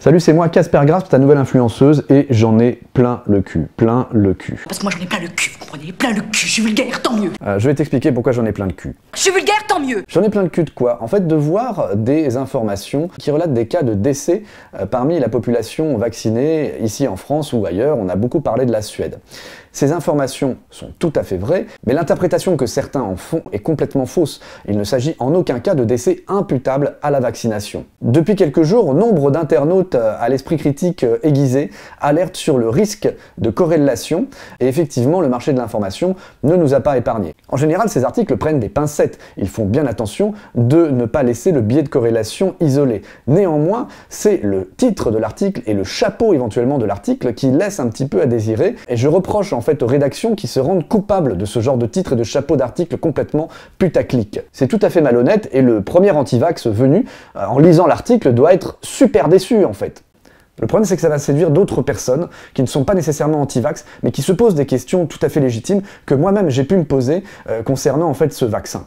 Salut, c'est moi, Casper Grasp, ta nouvelle influenceuse, et j'en ai plein le cul. Plein le cul. Parce que moi j'en ai plein le cul, vous comprenez? Plein le cul, je suis vulgaire, tant mieux Euh, je vais t'expliquer pourquoi j'en ai plein le cul. Je suis vulgaire, tant mieux J'en ai plein le cul de quoi? En fait, de voir des informations qui relatent des cas de décès euh, parmi la population vaccinée ici en France ou ailleurs. On a beaucoup parlé de la Suède. Ces informations sont tout à fait vraies, mais l'interprétation que certains en font est complètement fausse. Il ne s'agit en aucun cas de décès imputable à la vaccination. Depuis quelques jours, nombre d'internautes euh, à l'esprit critique euh, aiguisé alertent sur le risque de corrélation, et effectivement, le marché de l'information ne nous a pas épargnés. En général, ces articles prennent des pincettes. Ils font bien attention de ne pas laisser le biais de corrélation isolé. Néanmoins, c'est le titre de l'article et le chapeau éventuellement de l'article qui laissent un petit peu à désirer, et je reproche en aux rédactions qui se rendent coupables de ce genre de titre et de chapeau d'article complètement putaclic. C'est tout à fait malhonnête et le premier antivax venu, euh, en lisant l'article, doit être super déçu en fait. Le problème, c'est que ça va séduire d'autres personnes qui ne sont pas nécessairement anti-vax, mais qui se posent des questions tout à fait légitimes que moi-même j'ai pu me poser euh, concernant en fait ce vaccin.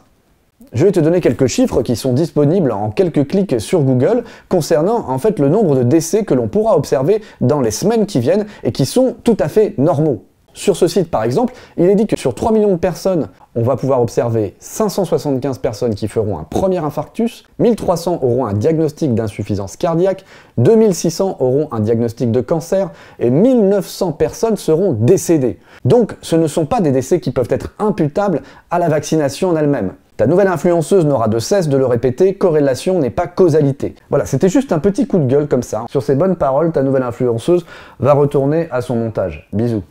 Je vais te donner quelques chiffres qui sont disponibles en quelques clics sur Google concernant en fait le nombre de décès que l'on pourra observer dans les semaines qui viennent et qui sont tout à fait normaux. Sur ce site, par exemple, il est dit que sur 3 millions de personnes, on va pouvoir observer 575 personnes qui feront un premier infarctus, 1300 auront un diagnostic d'insuffisance cardiaque, 2600 auront un diagnostic de cancer et 1900 personnes seront décédées. Donc, ce ne sont pas des décès qui peuvent être imputables à la vaccination en elle-même. Ta nouvelle influenceuse n'aura de cesse de le répéter, corrélation n'est pas causalité. Voilà, c'était juste un petit coup de gueule comme ça. Sur ces bonnes paroles, ta nouvelle influenceuse va retourner à son montage. Bisous.